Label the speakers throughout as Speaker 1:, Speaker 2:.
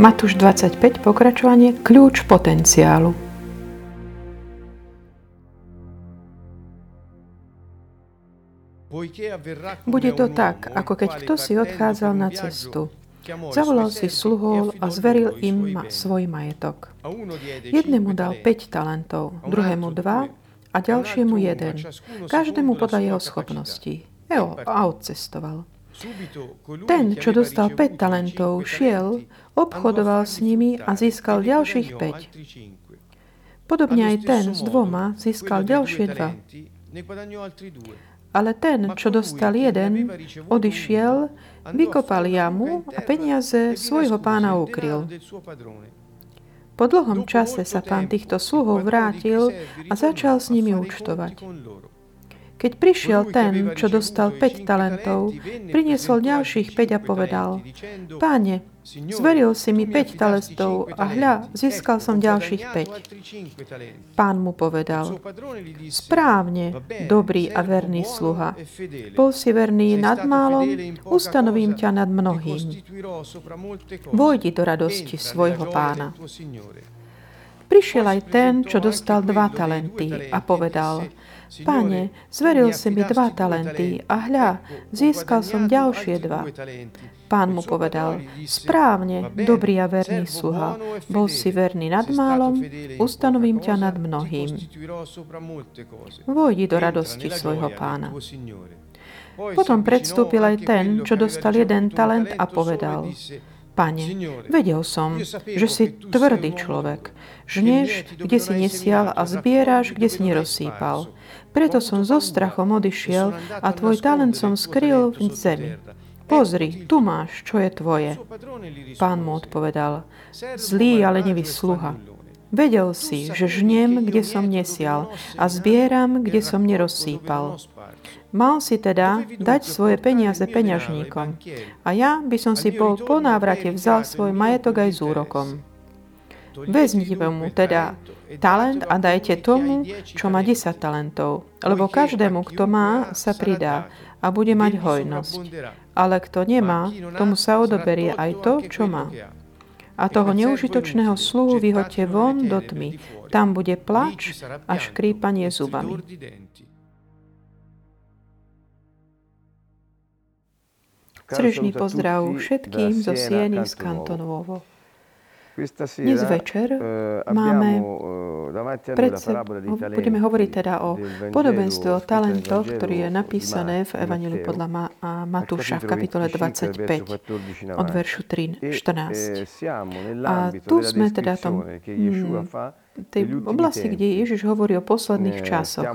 Speaker 1: Matúš 25, pokračovanie, kľúč potenciálu. Bude to tak, ako keď kto si odchádzal na cestu. Zavolal si sluhol a zveril im ma svoj majetok. Jednému dal 5 talentov, druhému 2 a ďalšiemu jeden. Každému podľa jeho schopností. Jo, a odcestoval. Ten, čo dostal 5 talentov, šiel, obchodoval s nimi a získal ďalších 5. Podobne aj ten s dvoma získal ďalšie dva. Ale ten, čo dostal jeden, odišiel, vykopal jamu a peniaze svojho pána ukryl. Po dlhom čase sa pán týchto sluhov vrátil a začal s nimi účtovať. Keď prišiel ten, čo dostal 5 talentov, priniesol ďalších 5 a povedal, Páne, zveril si mi 5 talentov a hľa, získal som ďalších 5. Pán mu povedal, správne, dobrý a verný sluha. Bol si verný nad málom, ustanovím ťa nad mnohým. Vojdi do radosti svojho pána. Prišiel aj ten, čo dostal dva talenty a povedal, Pane, zveril si mi dva talenty a hľa, získal som ďalšie dva. Pán mu povedal, správne, dobrý a verný sluha, bol si verný nad málom, ustanovím ťa nad mnohým. Vojdi do radosti svojho pána. Potom predstúpil aj ten, čo dostal jeden talent a povedal, Pane, vedel som, že si tvrdý človek. Žneš, kde si nesial a zbieraš, kde si nerozsýpal. Preto som so strachom odišiel a tvoj talent som skryl v zemi. Pozri, tu máš, čo je tvoje. Pán mu odpovedal, zlý, ale nevý sluha. Vedel si, že žnem, kde som nesial a zbieram, kde som nerozsýpal. Mal si teda dať svoje peniaze peňažníkom a ja by som si bol po návrate vzal svoj majetok aj s úrokom. Vezmite mu teda talent a dajte tomu, čo má 10 talentov, lebo každému, kto má, sa pridá a bude mať hojnosť. Ale kto nemá, tomu sa odoberie aj to, čo má. A toho neužitočného sluhu vyhoďte von do tmy. Tam bude plač a škrípanie zubami. Srdečný pozdrav všetkým zo Sieny z Kantonovo. Dnes večer eh, máme eh, pred budeme hovoriť teda o podobenstve o talentoch, ktorý je napísané v Evangeliu podľa Ma- Matúša v kapitole 25 od veršu 3, 14. A tu sme teda tom, tej oblasti, kde Ježiš hovorí o posledných eh, časoch.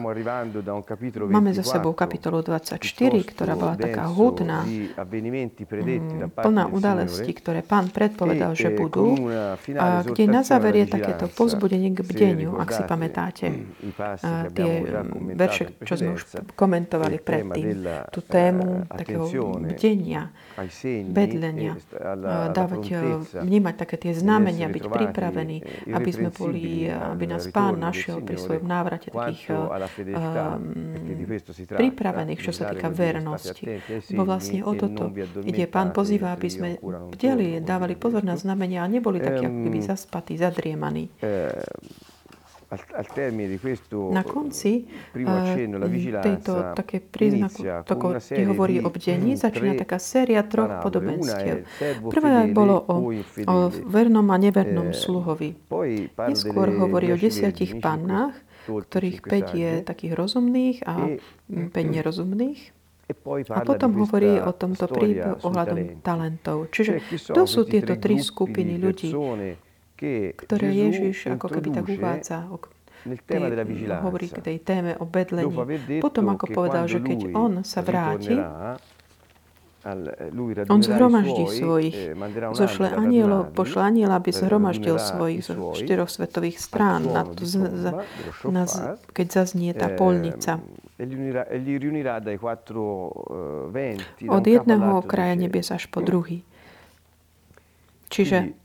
Speaker 1: Máme za sebou kapitolu 24, ktorá bola taká hudná, mm, plná udalostí, ktoré pán predpovedal, že eh, budú, a kde na záver je takéto pozbudenie k bdeniu, ak si pamätáte. tie verše, čo sme už komentovali predtým, tú tému takého bdenia, bedlenia, dávať, vnímať také tie znamenia, byť pripravení, aby sme boli aby nás Pán našiel pri svojom návrate takých pripravených, čo sa týka vernosti. Bo vlastne o toto ide. Pán pozýva, aby sme bdeli, dávali pozor na znamenia a neboli takí, ako keby zaspatí, zadriemaní. Na konci tejto také príznaku, tako, kde hovorí o bdení, začína taká séria troch podobenstiev. Prvé bolo o, o vernom a nevernom sluhovi. Neskôr hovorí o desiatich pannách, ktorých 5 je takých rozumných a 5 nerozumných. A potom hovorí o tomto príbehu ohľadom talentov. Čiže to sú tieto tri skupiny ľudí, ktoré Ježiš ako keby tak uvádza tej, hovorí k tej téme o bedlení. Potom ako povedal, že keď on sa vráti, on zhromaždí svojich, eh, zošle anielo, pošle aniela, aby zhromaždil svojich z štyroch svetových strán, na to, na, keď zaznie tá polnica. Od jedného okraja nebies až po druhý. Čiže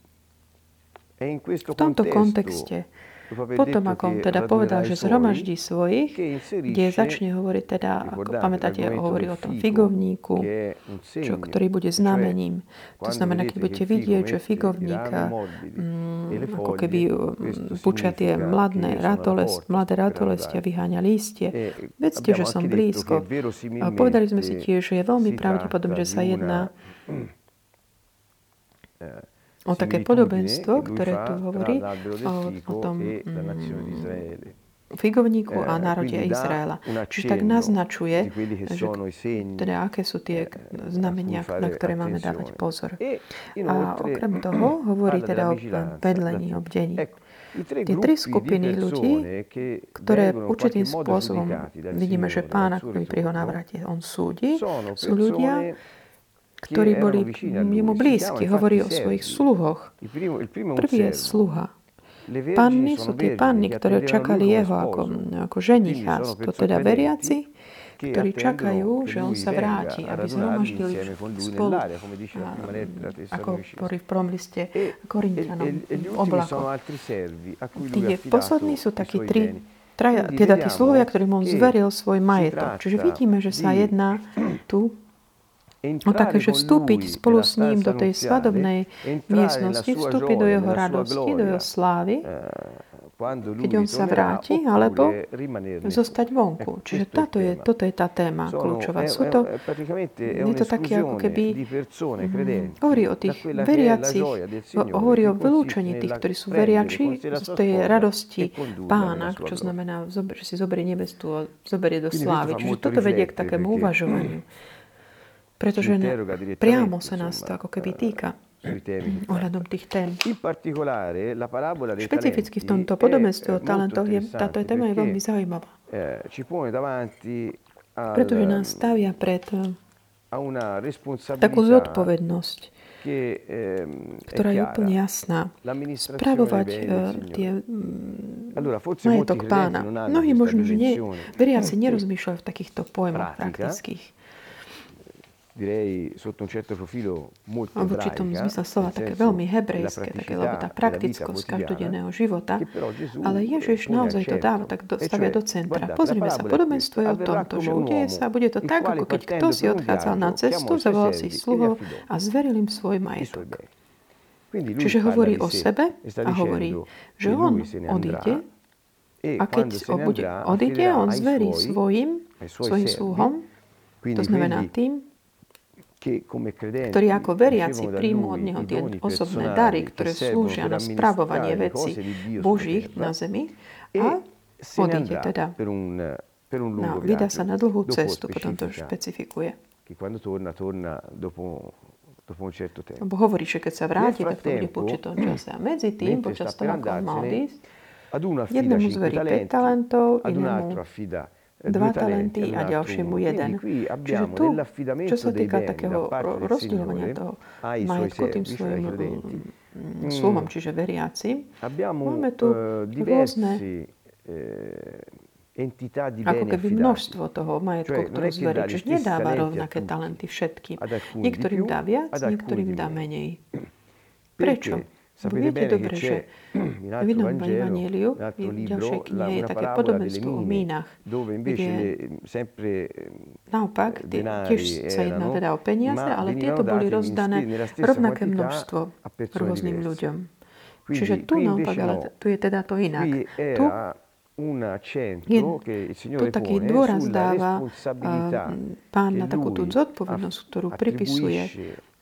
Speaker 1: v tomto kontexte Potom, ako on teda povedal, že zhromaždí svojich, kde začne hovoriť teda, ako pamätáte, hovorí o tom figovníku, čo, ktorý bude znamením. To znamená, keď budete vidieť, že figovník mm, ako keby pučia tie mladé ratolest, mladé ratolestia, vyháňa lístie, vedzte, že som blízko. A povedali sme si tiež, že je veľmi pravdepodobné, že sa jedná o také podobenstvo, ktoré tu hovorí o, o tom mm, figovníku a národe Izraela. Čiže tak naznačuje, že, teda aké sú tie znamenia, na ktoré máme dávať pozor. A okrem toho hovorí teda o vedlení, o bdení. Tie tri skupiny ľudí, ktoré určitým spôsobom vidíme, že pán, ktorý pri ho návrate, on súdi, sú ľudia, ktorí boli mu blízki. Hovorí o svojich sluhoch. Prvý je sluha. Panny sú tie panny, ktoré čakali jeho ako, ako ženicha. To teda veriaci, ktorí čakajú, že on sa vráti, aby zhromaždili spolu, ako hovorí v prvom liste Korintianom, oblakoch. Tí poslední sú takí tri, traja, teda tí sluhovia, ktorým on zveril svoj majetok. Čiže vidíme, že sa jedná tu No také, že vstúpiť spolu s ním do tej svadobnej miestnosti, vstúpiť do jeho radosti, do jeho slávy, keď on sa vráti, alebo zostať vonku. Čiže táto je, toto je tá téma kľúčová. Sú to, je to také ako keby mm, hovorí o tých veriacich, hovorí o vylúčení tých, ktorí sú veriači z tej radosti pána, čo znamená, že si zoberie nebestu a zoberie do slávy. Čiže toto vedie k takému uvažovaniu pretože ne, priamo sa nás to ako keby týka ohľadom tých tém. Špecificky v tomto podobenstve o talentoch je, táto téma je veľmi zaujímavá. Eh, pretože nás stavia pred takú zodpovednosť, ehm, ktorá je úplne jasná. Spravovať tie majetok pána. Mnohí možno, že nie, veriaci nerozmýšľajú v takýchto pojmoch praktických
Speaker 2: direi sotto un certo profilo molto v
Speaker 1: určitom zmysle slova také veľmi hebrejské, také, lebo tá praktickosť každodenného života, ale Ježiš naozaj to dáva tak do, stavia do centra. Pozrime sa, podobenstvo je o tomto, že udeje sa, bude to tak, ako keď kto si odchádzal na cestu, zavolal si sluhov a zveril im svoj majetok. Čiže hovorí o sebe a hovorí, že on odíde a keď odíde, on zverí svojim, svojim sluhom, to znamená tým, ktorí ako veriaci príjmu od Neho tie osobné dary, ktoré slúžia na spravovanie veci Božích na zemi a odíde teda. No, vydá sa na dlhú cestu, potom to špecifikuje. Lebo hovorí, že keď sa vráti, tak to bude po určitom čase. A medzi tým, počas toho, ako on mal odísť, jednému zverí 5 talentov, inému dva talenty a ďalšiemu jeden. Čiže tu, čo sa týka takého rozdielovania toho majetku tým svojim mm, sluhom, čiže veriaci, máme tu eh, rôzne eh, ako keby množstvo toho majetku, ktoré zverí. Čiže nedáva rovnaké talenty všetkým. Niektorým dá viac, niektorým dá menej. Prečo? Viete dobre, že v inom Evangeliu, v ďalšej knihe je také podobenstvo o mínach, kde naopak, tie, tiež sa jedná teda o peniaze, ale tieto boli rozdané rovnaké množstvo rôznym ľuďom. Čiže tu naopak, ale tu je teda to inak. Tu je, tu taký dôraz dáva pán na takú tú zodpovednosť, ktorú pripisuje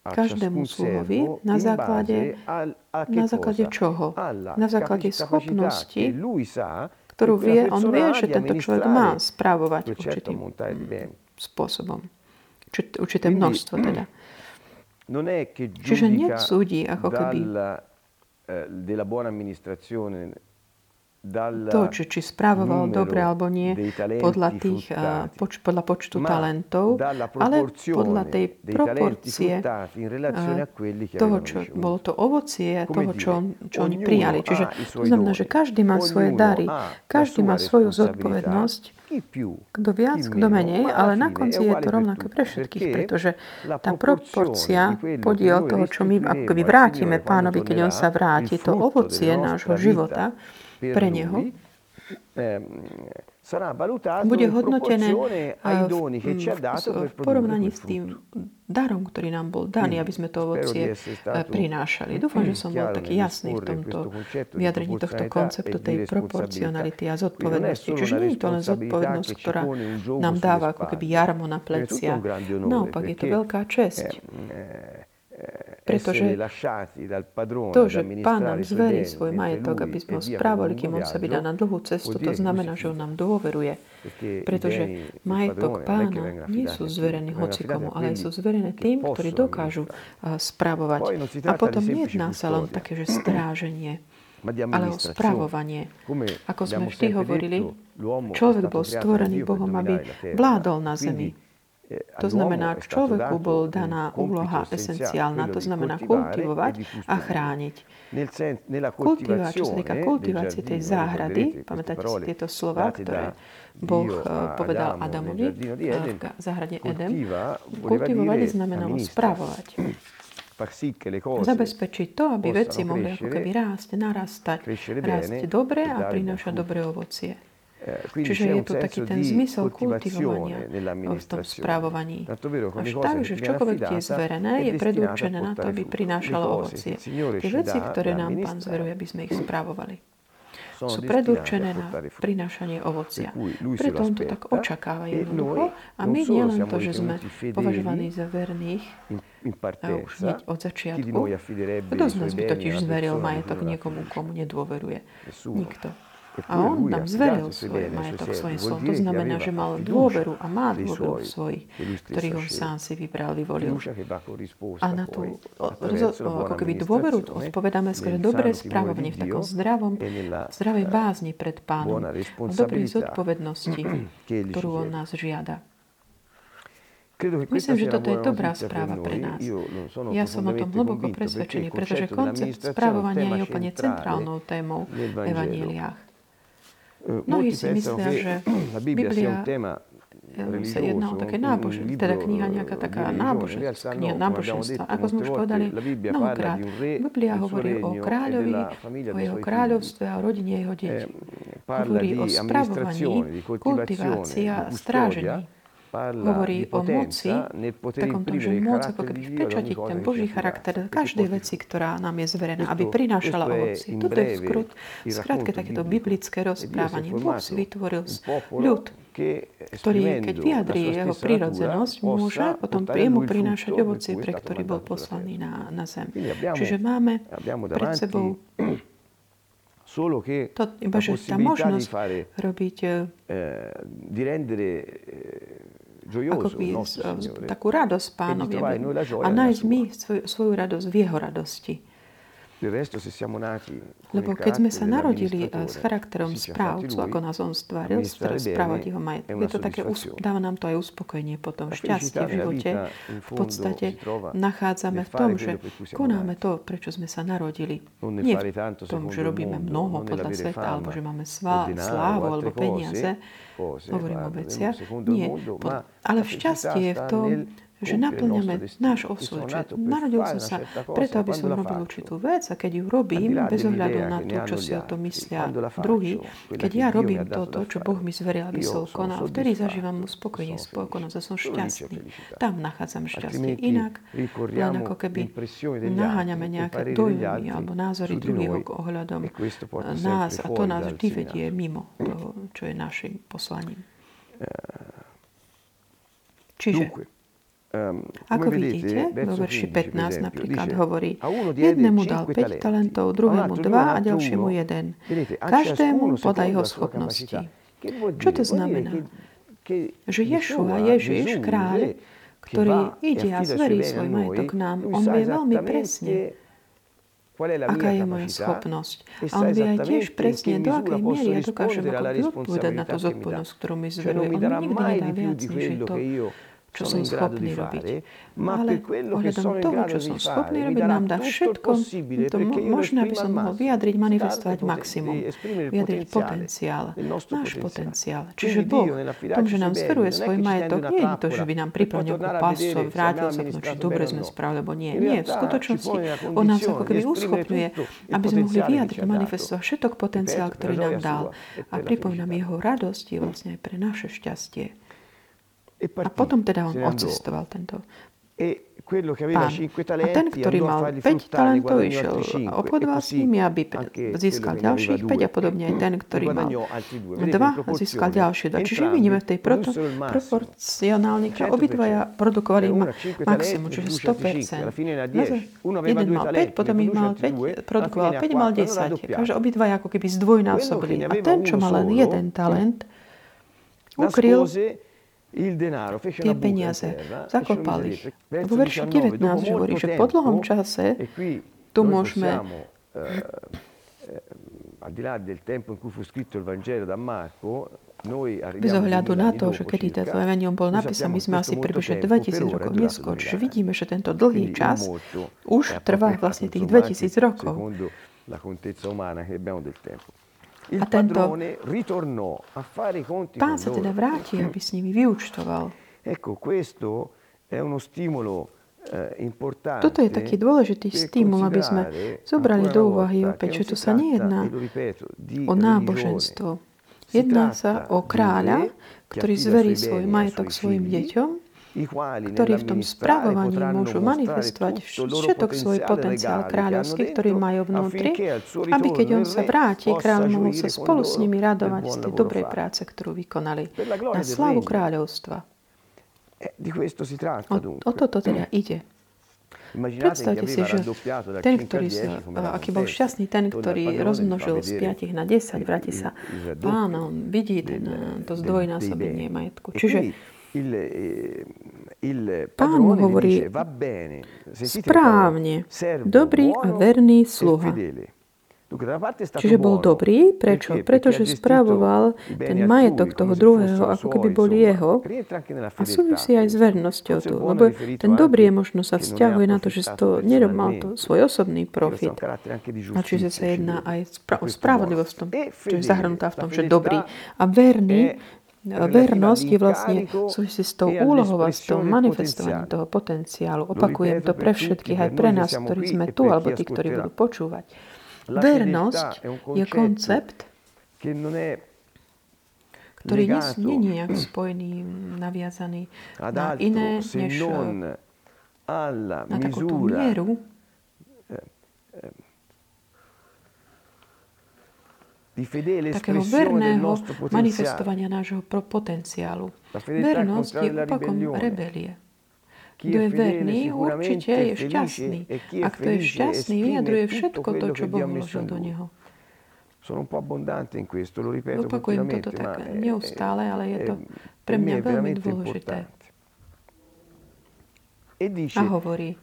Speaker 1: každému sluhovi na základe, na základe čoho? Na základe schopnosti, ktorú vie, on vie, že tento človek má správovať určitým spôsobom. Určité množstvo teda. Čiže nesúdi ako keby
Speaker 2: della buona amministrazione
Speaker 1: to, či, či správoval dobre alebo nie podľa, tých, poč, podľa počtu talentov, ale podľa tej proporcie toho, čo bolo to ovocie, toho, čo, čo oni prijali. Čiže to znamená, že každý má svoje dary, každý má svoju zodpovednosť, kto viac, kto menej, ale na konci je to rovnaké pre všetkých, pretože tá proporcia, podiel toho, čo my akoby vrátime pánovi, keď on sa vráti, to ovocie nášho života, pre neho bude hodnotené v porovnaní s tým darom, ktorý nám bol daný, aby sme to ovocie prinášali. Dúfam, že som bol taký jasný v tomto vyjadrení tohto konceptu tej proporcionality a zodpovednosti. Čiže nie je to len zodpovednosť, ktorá nám dáva ako keby jarmo na plecia. Naopak je to veľká česť pretože to, že pán nám zverí svoj majetok, aby sme ho správali, kým on sa vydá na dlhú cestu, to znamená, že on nám dôveruje. Pretože majetok pána nie sú zverení hocikomu, ale sú zverené tým, ktorí dokážu správovať. A potom nejedná sa len také, že stráženie, ale o správovanie. Ako sme vždy hovorili, človek bol stvorený Bohom, aby vládol na zemi to znamená, človeku bol daná úloha esenciálna, to znamená kultivovať a chrániť. Kultivovať, čo sa týka kultivácie tej záhrady, pamätáte si tieto slova, ktoré Boh eh, povedal Adamovi v záhrade Edem, kultivovať znamenalo spravovať. Zabezpečiť to, aby veci mohli ako keby rásť, narastať, rásť dobre a prinášať dobré ovocie. Čiže je tu taký ten zmysel kultivovania v tom správovaní. Až tak, že čokoľvek tie je zverené, je predurčené na to, aby prinášalo ovocie. Tie veci, ktoré nám Pán zveruje, aby sme ich správovali sú predurčené na prinášanie ovocia. Preto on to tak očakáva jednoducho a my nielen to, že sme považovaní za verných a už hneď od začiatku. Kto z nás by totiž zveril majetok niekomu, komu nedôveruje? Nikto. A on nám zveril svoj majetok svojim slovom. To znamená, že mal dôveru a má dôveru v svojich, ktorých on sám si vybral, vyvolil. A na tú ako keby dôveru odpovedáme skôr dobré správovanie v takom zdravom, zdravej bázni pred pánom, v dobrej zodpovednosti, ktorú on nás žiada. Myslím, že toto je dobrá správa pre nás. Ja som o tom hlboko presvedčený, pretože koncept správovania je úplne centrálnou témou v evaníliách. Mnohí si myslia, že Biblia sa jedná o také náboženstvo, teda kniha nejaká taká náboženstva, kniha náboženstva. Ako sme už povedali mnohokrát, Biblia hovorí o kráľovi, o jeho kráľovstve a o rodine jeho detí. Hovorí o spravovaní, kultivácii a strážení hovorí o moci, takom tom, že moc ako keby vpečatiť ten Boží charakter každej veci, ktorá nám je zverená, aby prinášala ovoci. Toto je skrut, skrátke takéto biblické rozprávanie. Boh si vytvoril ľud, ktorý, keď vyjadrí jeho prírodzenosť, môže potom priemu prinášať ovocie, pre ktorý bol poslaný na, na zem. Čiže máme pred sebou to, iba, že tá možnosť robiť ako takú radosť pánovi a nájsť my svoju, svoju radosť v jeho radosti. Lebo keď sme sa narodili s charakterom správcu, ako nás on stvaril, správať jeho je to také, dáva nám to aj uspokojenie potom, šťastie v živote. V podstate nachádzame v tom, že konáme to, prečo sme sa narodili. Nie v tom, že robíme mnoho podľa sveta, alebo že máme slávu alebo peniaze, hovorím o veciach. Nie, ale v šťastie je v tom, že naplňame náš osud. Že narodil som sa preto, aby som robil určitú vec a keď ju robím, bez ohľadu na to, čo si o tom myslia druhý, keď ja robím toto, čo Boh mi zveril, aby som konal, vtedy zažívam uspokojenie, spokojnosť a som šťastný. Tam nachádzam šťastie. Inak, len ako keby naháňame nejaké dojmy alebo názory druhých ohľadom nás a to nás vždy vedie mimo toho, čo je našim poslaním. Čiže, Ehm, Ako vidíte, vo verši 15 napríklad hovorí, jednému dal 5 talentov, druhému 2 a ďalšiemu 1. Každému podľa jeho schopnosti. Čo to znamená? Že Ješua, Ježiš, kráľ, ktorý ide a zverí svoj majetok nám, on vie veľmi presne, aká je moja schopnosť. A on vie aj tiež presne, do akej miery ja dokážem ako odpovedať na tú zodpovednosť, ktorú mi zveruje. On mi nikdy nedá viac, než je to, čo som schopný robiť. Ale ohľadom toho, čo som schopný robiť, nám dá všetko to možné, aby som mohol vyjadriť, manifestovať maximum, vyjadriť potenciál, náš potenciál. Čiže Boh, tom, že nám zveruje svoj majetok, nie je to, že by nám pripal nejakú pasu, vrátil sa k či dobre sme spravili, alebo nie. Nie, v skutočnosti on nás ako keby uschopňuje, aby sme mohli vyjadriť, manifestovať všetok potenciál, ktorý nám dal. A pripomínam, jeho radosť je vlastne aj pre naše šťastie. A potom teda on odcestoval tento pán. A ten, ktorý mal 5 talentov, išiel obchodoval s nimi, aby získal ďalších 5 a podobne aj ten, ktorý mal. 2 a získal ďalšie 2. Čiže vidíme v tej proporcionálnych, že obidvaja produkovali maximum, čiže 100%. Jeden mal 5, potom ich mal 5, produkoval 5, mal 10. Takže obidvaja ako keby zdvojnásobili. A ten, čo mal len jeden talent, ukryl tie peniaze, zakopal ich. Vo verši 19 hovorí, že po dlhom čase tu môžeme
Speaker 2: del tempo
Speaker 1: bez ohľadu na to, že kedy tento evangelium bol napísaný, my sme asi približne 2000 rokov neskôr. Čiže vidíme, že tento dlhý čas už trvá vlastne tých 2000 rokov.
Speaker 2: A tento
Speaker 1: pán sa teda vráti, aby s nimi vyučtoval.
Speaker 2: Ecco, questo è uno stimolo eh,
Speaker 1: toto je taký dôležitý stimul, aby sme zobrali do úvahy opäť, že tu sa nejedná o náboženstvo. Jedná sa o kráľa, ktorý zverí svoj majetok svojim deťom ktorí v tom správovaní môžu manifestovať všetok svoj potenciál kráľovský, ktorý majú vnútri, aby keď on sa vráti, kráľ mohol sa spolu s nimi radovať z tej dobrej práce, ktorú vykonali na slavu kráľovstva. O, o toto teda ide. Predstavte si, že ten, ktorý sa, aký bol šťastný, ten, ktorý rozmnožil z 5 na 10, vráti sa. pánom, vidí ten, to zdvojnásobenie majetku. Čiže
Speaker 2: il, il
Speaker 1: Pán mu hovorí, správne, dobrý a verný sluha. Čiže bol dobrý, prečo? Pretože spravoval ten majetok toho druhého, ako keby bol jeho. A súvisí aj s vernosťou tu. Lebo ten dobrý je možno sa vzťahuje na to, že to nerobil to svoj osobný profit. A čiže sa jedná aj o spravodlivosť, čo je zahrnutá v tom, že dobrý. A verný vernosť je vlastne súvisí s tou úlohou a s tou manifestovaním toho potenciálu. Opakujem to pre všetkých, aj pre nás, ktorí sme tu, alebo tí, ktorí budú počúvať. Vernosť je koncept, ktorý nie je nejak spojený, naviazaný na iné, než na takúto mieru, takého verného manifestovania nášho potenciálu. Vernosť je opakom rebelie. Kto je verný, určite je šťastný. A kto je šťastný, vyjadruje všetko to, čo Boh vložil do neho.
Speaker 2: Sono un po' abbondante in questo, lo ripeto
Speaker 1: Opakujem toto tak neustále, ale je to pre mňa veľmi dôležité. A hovorí,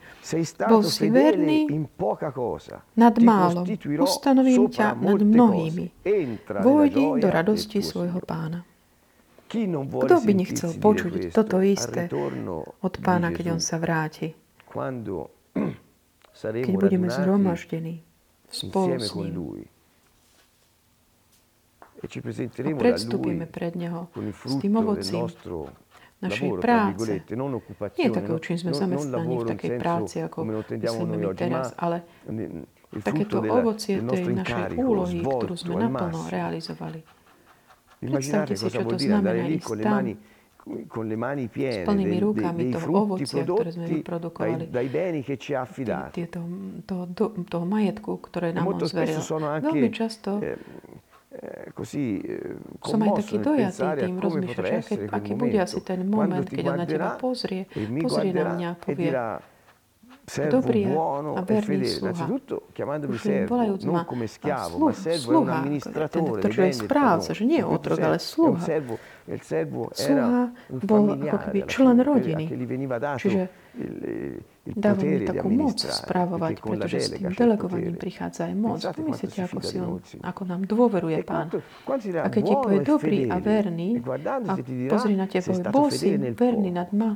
Speaker 1: bol si verný nad málom, ustanovím ťa nad mnohými. Vojdi do radosti svojho pána. Kto by nechcel počuť toto isté od pána, keď on sa vráti? Keď budeme zhromaždení spolu s ním. A predstúpime pred Neho s tým ovocím našej práce. Nie takého, čím sme zamestnaní v takej práci, ako myslíme my teraz, ale takéto ovocie tej našej úlohy, ktorú sme naplno realizovali. Predstavte si, čo to znamená ísť tam con le mani piene s plnými rukami toho ovocia, ktoré sme vyprodukovali, tieto, toho, toho majetku, ktoré nám on zveril. Veľmi často
Speaker 2: Eh, così
Speaker 1: eh, Som aj taký dojatý tým rozmýšľať, aký, aký bude asi ten moment, keď on na teba pozrie, pozrie na mňa a povie, dobrý a verný sluha. Už volajúc ma sluha, sluha ten, ktorý je správca, že nie je otrok, ale sluha. Sluha bol ako keby člen rodiny. Čiže Dáva mi takú moc správovať, pretože s tým delegovaním prichádza aj moc. Pomyslite, ako, si on, ako nám dôveruje Pán. A keď ti povie dobrý a verný, a pozri na teba, bol si verný nad ma,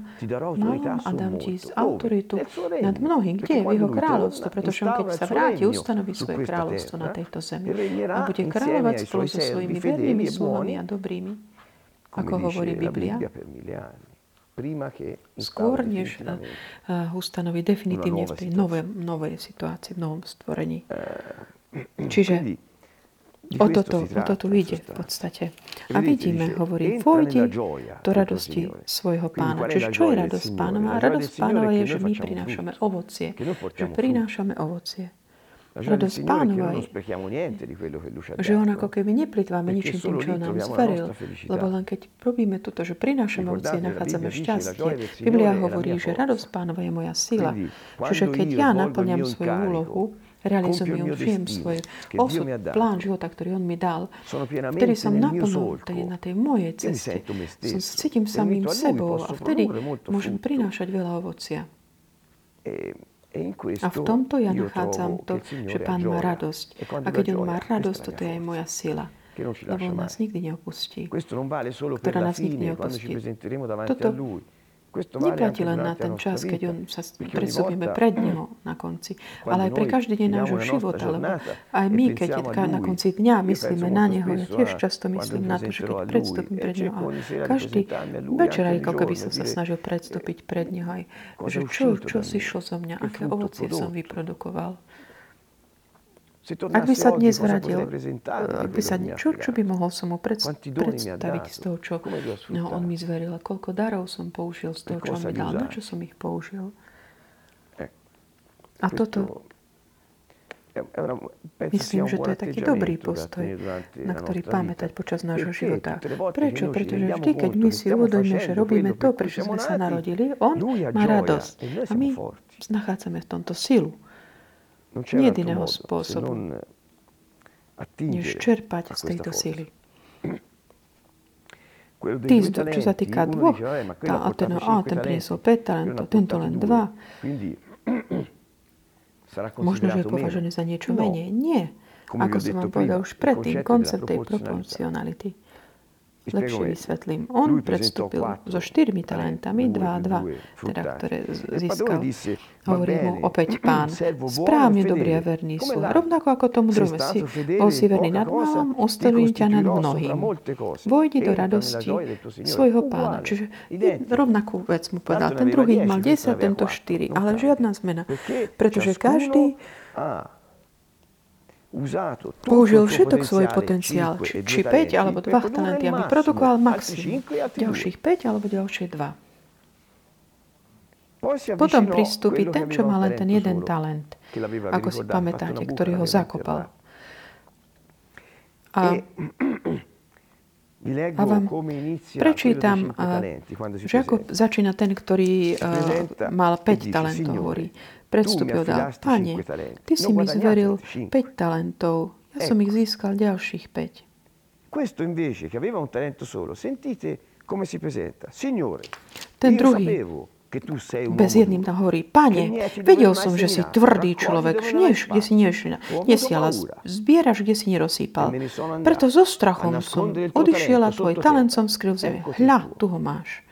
Speaker 1: malom a dám ti autoritu nad mnohým. Kde je v jeho kráľovstvo? Pretože on, keď sa vráti, ustanoví svoje kráľovstvo na tejto zemi a bude kráľovať spolu so svojimi vernými slovami a dobrými, ako hovorí Biblia skôr, než uh, ustanoví definitívne v tej novej, novej situácii, v novom stvorení. Eh, Čiže o toto, o toto ide v podstate. A vidíme, hovorí, vojdi do radosti svojho pána. Čiže čo je radosť pánova? Radosť pánova je, že my prinášame ovocie. Že prinášame ovocie. Radosť pánova je, že on ako keby neplitváme ničím tým, čo nám zveril. Lebo len keď robíme toto, že prinášame ovocie, nachádzame šťastie. Biblia hovorí, že radosť pánova je moja sila. Čiže keď ja naplňam svoju úlohu, realizujem, žijem svoj osud, plán života, ktorý on mi dal, vtedy som naplnul na tej mojej ceste. Som, cítim samým sebou a vtedy môžem prinášať veľa ovocia. A v tomto ja nachádzam to, že Pán má radosť. E a keď On má radosť, toto je aj moja sila. Lebo nás nikdy neopustí. Ktorá nás nikdy neopustí. Toto neplatí len na ten čas, keď on sa predsobíme pred Neho na konci, ale aj pre každý deň nášho života, lebo aj my, keď na konci dňa myslíme na Neho, ja tiež často myslím na to, že keď predstúpim pred Neho a každý večer, aj ako keby som sa snažil predstúpiť pred Neho, aj, že čo, čo si šlo zo mňa, aké ovocie som vyprodukoval. Ak by sa dnes vrátil, ak by sa, čo, čo by mohol som mu predstaviť z toho, čo no, on mi zveril, koľko darov som použil z toho, čo on mi dal, na čo som ich použil. A toto, myslím, že to je taký dobrý postoj, na ktorý pamätať počas nášho života. Prečo? Pretože vždy, keď my si uvedomíme, že robíme to, prečo sme sa narodili, on má radosť. A my nachádzame v tomto silu nie jediného spôsobu, než čerpať z tejto síly. Tí, čo sa týka dvoch, tá, a ten, a ten priniesol 5 talentov, tento len 2. Možno, že je považený za niečo menej. Nie. Ako som vám povedal už predtým, koncept tej proporcionality lepšie vysvetlím. On predstúpil so štyrmi talentami, dva a dva, teda, ktoré získal. Hovorí mu opäť pán, správne dobrý a verný sluha. Rovnako ako tomu druhému si, bol si verný nad malom, ustavím ťa nad mnohým. Vojdi do radosti svojho pána. Čiže rovnakú vec mu povedal. Ten druhý mal 10, tento 4, ale žiadna zmena. Pretože každý použil všetok svoj potenciál, či, či 5 alebo 2 talenty, aby produkoval maximum. Ďalších 5 alebo ďalšie 2. Potom pristúpi ten, čo má len ten jeden talent, ako si pamätáte, ktorý ho zakopal. A, a vám prečítam, že ako začína ten, ktorý uh, mal 5 talentov, hovorí predstúpil dal, Pane, Ty si mi zveril 5 talentov, ja som ich získal ďalších 5.
Speaker 2: Questo invece che aveva un talento solo, sentite come si presenta. Signore,
Speaker 1: ten druhý, bez jedným tam hovorí, pane, vedel som, že si tvrdý človek, žnieš, kde si nesiala, zbieraš, kde si nerozsýpal. Preto so strachom som odišiel a tvoj talent som skryl v zemi. Hľa, tu ho máš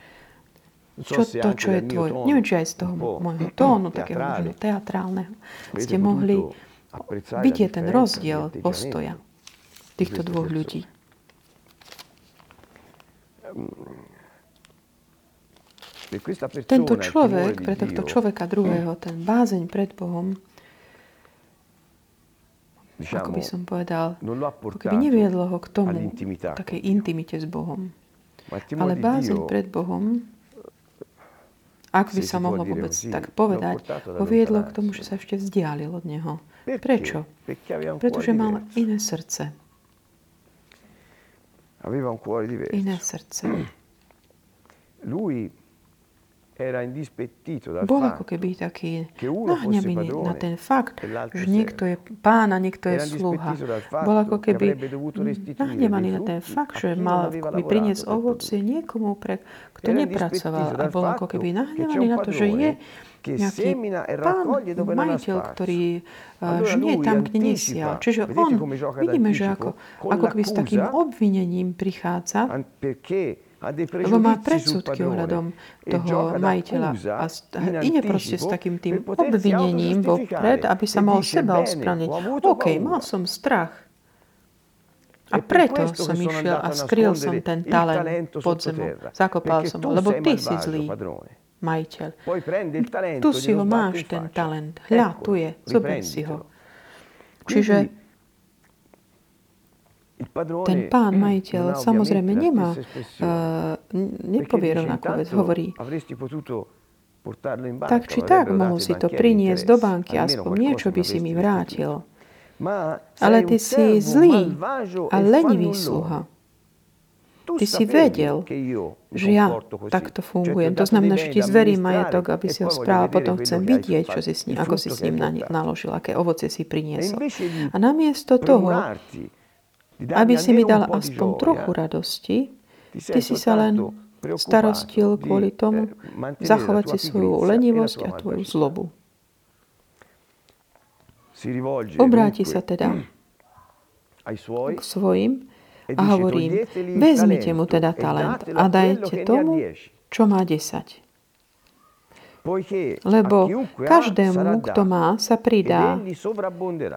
Speaker 1: čo to, čo je tvoj. Neviem, či aj z toho môjho tónu, takého možno teatrálneho, ste mohli vidieť ten rozdiel postoja týchto dvoch ľudí. Tento človek, pre tohto človeka druhého, ten bázeň pred Bohom, ako by som povedal, keby neviedlo ho k tomu, takej intimite s Bohom. Ale bázeň pred Bohom ak by sa mohlo vôbec tak povedať, ho viedlo k tomu, že sa ešte vzdialil od neho. Prečo? Pretože mal iné srdce. Iné srdce. Bol ako keby taký nahnevený na ten fakt, že niekto je pán a niekto je sluha. Bol ako keby nahnevaný na ten fakt, že mal by priniesť ovocie niekomu, pre, kto nepracoval. A bol ako keby nahnevaný na to, že je nejaký pán, majiteľ, ktorý uh, žnie tam, kde nesial. Čiže on, vidíme, že ako, ako keby s takým obvinením prichádza, lebo má predsudky ohľadom toho majiteľa a ide proste s takým tým obvinením vopred, aby sa mal seba ospravedlniť. OK, mal som strach. A preto som išiel a skryl som ten talent pod zemou. Zakopal som ho, lebo ty si zlý majiteľ. Tu si ho máš, ten talent. Hľa, tu je, zober si ho. Čiže ten pán, majiteľ, samozrejme nemá, uh, nepovie rovnakú vec, hovorí, tak či tak mohol si to priniesť do banky, aspoň niečo by si mi vrátil. Ale ty si zlý a lenivý sluha. Ty si vedel, že ja takto fungujem. To znamená, že ti zverím majetok, aby si ho správal. Potom chcem vidieť, čo si s ním, ako si s ním naložil, aké ovoce si priniesol. A namiesto toho, aby si mi dal aspoň trochu radosti, ty si sa len starostil kvôli tomu zachovať si svoju lenivosť a tvoju zlobu. Obráti sa teda k svojim a hovorím, vezmite mu teda talent a dajte tomu, čo má 10. Lebo každému, kto má, sa pridá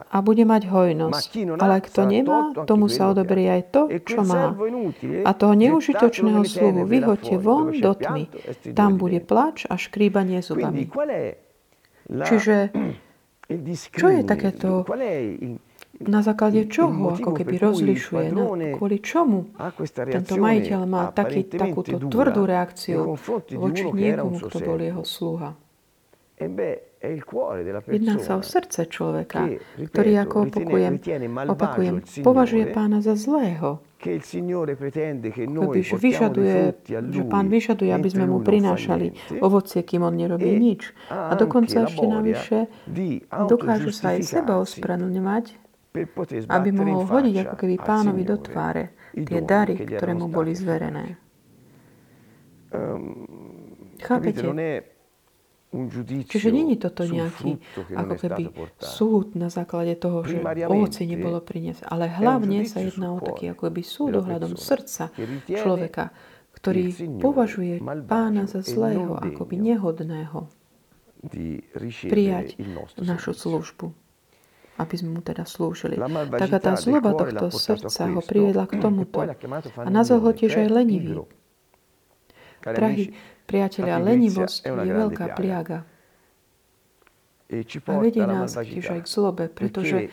Speaker 1: a bude mať hojnosť. Ale kto nemá, tomu sa odoberie aj to, čo má. A toho neužitočného sluhu vyhoďte von do tmy. Tam bude plač a škríbanie zubami. Čiže čo je takéto na základe čoho ako keby rozlišuje, no, kvôli čomu tento majiteľ má taký, takúto tvrdú reakciu voči niekomu, kto bol jeho sluha. Jedná sa o srdce človeka, ktorý, ako opakujem, opakujem považuje pána za zlého. Kebyže vyžaduje, že pán vyžaduje, aby sme mu prinášali ovocie, kým on nerobí nič. A dokonca ešte navyše dokážu sa aj seba ospravedlňovať, aby mohol hodiť ako keby pánovi do tváre tie dary, ktoré mu boli zverené. Ehm, Chápete? Čiže není toto nejaký ako keby súd na základe toho, že ovoci nebolo priniesť. Ale hlavne sa jedná o taký ako keby súd ohľadom srdca človeka, ktorý považuje pána za e zlého, akoby nehodného prijať našu službu aby sme mu teda slúžili. Taká tá zloba tohto srdca ho priviedla k tomuto. A nazval ho tiež aj lenivý. Drahí priatelia, lenivosť je veľká pliaga. E a vedie nás tiež aj k zlobe, pretože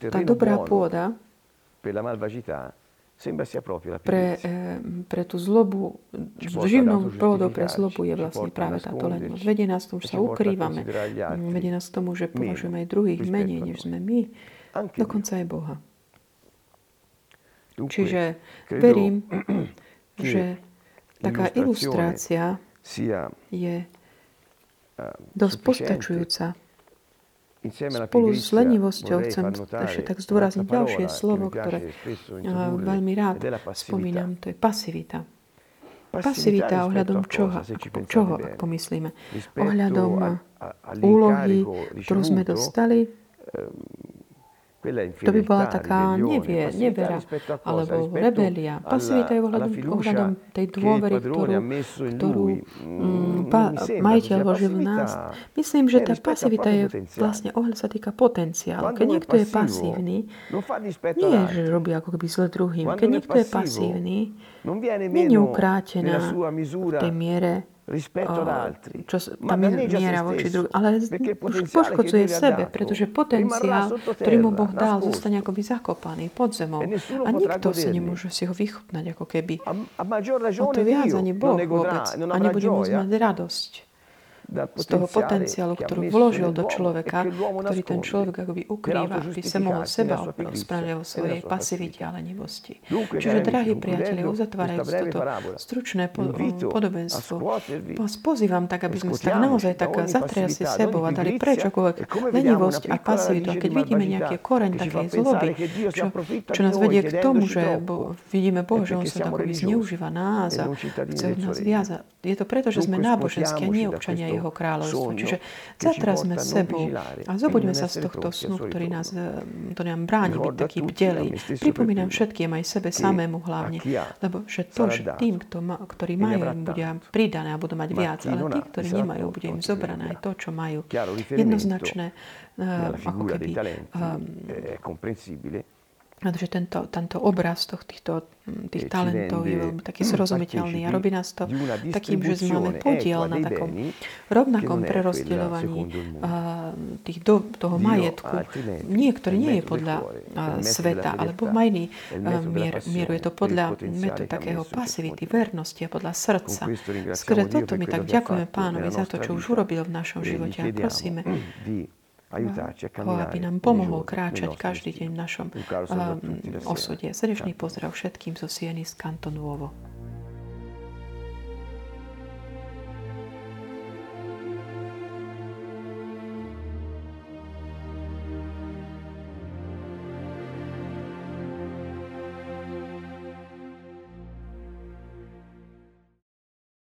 Speaker 1: tá dobrá pôda pre, pre tú zlobu, živnou pôdou pre zlobu je vlastne práve táto lenivosť. Vedie nás tomu, že sa ukrývame. Vedie nás k tomu, že považujeme aj druhých menej, než sme my. Dokonca aj Boha. Čiže verím, že taká ilustrácia je eh, dosť postačujúca Spolu s lenivosťou chcem ešte tak zdôrazniť ďalšie slovo, ktoré veľmi rád spomínam, to je pasivita. Pasivita ohľadom čoho, čoho ak pomyslíme. Ohľadom úlohy, ktorú sme dostali, ehm, to by bola taká nevie, nevera alebo rebelia. Pasivita je ohľadom, ohľadom tej dôvery, ktorú, ktorú mm, pa, majiteľ vložil v nás. Myslím, že tá pasivita je vlastne ohľad sa týka potenciálu. Keď niekto je pasívny, nie je, že robí ako keby zle druhým. Keď niekto je pasívny, nie je ukrátená v tej miere rispetto ad altri. Čo, je miera voči druhým. Ale poškodzuje sebe, pretože potenciál, ktorý mu Boh dal, zostane akoby zakopaný pod zemou. E a nikto si nemôže si ho vychutnať ako keby. O to viac ani Boh vôbec. A nebude môcť mať radosť. Z toho potenciálu, ktorú vložil do človeka, ktorý ten človek akoby ukrýva, aby sa mohol seba ospravedlňovať vo svojej pasivite a lenivosti. Čiže, drahí priatelia, uzatvárajúc toto stručné podobenstvo, vás pozývam tak, aby sme sa tak naozaj tak zatriasli sebou a dali preč akoľvek lenivosť a pasivitu. A keď vidíme nejaký koreň takej zloby, čo, čo nás vedie k tomu, že bo, vidíme Boha, že On sa takový zneužíva nás a chce od nás viac. Je to preto, že sme náboženskí a nie občania Jeho kráľovstva. Čiže zatrazme sebou a zobuďme sa z tohto snu, ktorý nás, to nám bráni byť taký bdelý. Pripomínam všetkým, aj sebe samému hlavne, lebo že to, že tým, kto ma, ktorí majú, im bude pridané a budú mať viac, ale tí, ktorí nemajú, bude im zobrané aj to, čo majú. Jednoznačné, uh, ako keby, um, pretože tento, tento obraz týchto, tých talentov je veľmi taký zrozumiteľný a robí nás to takým, že máme podiel na takom rovnakom prerozdeľovaní tých do, toho majetku. Niektorý nie je podľa sveta, alebo má iný mier, mieru. Je to podľa metu takého pasivity, vernosti a podľa srdca. Skrze toto my tak ďakujeme pánovi za to, čo už urobil v našom živote a prosíme, ho, aby nám pomohol kráčať každý deň v našom um, osude. Srdečný pozdrav všetkým zo Sieny z Kanton Nuovo.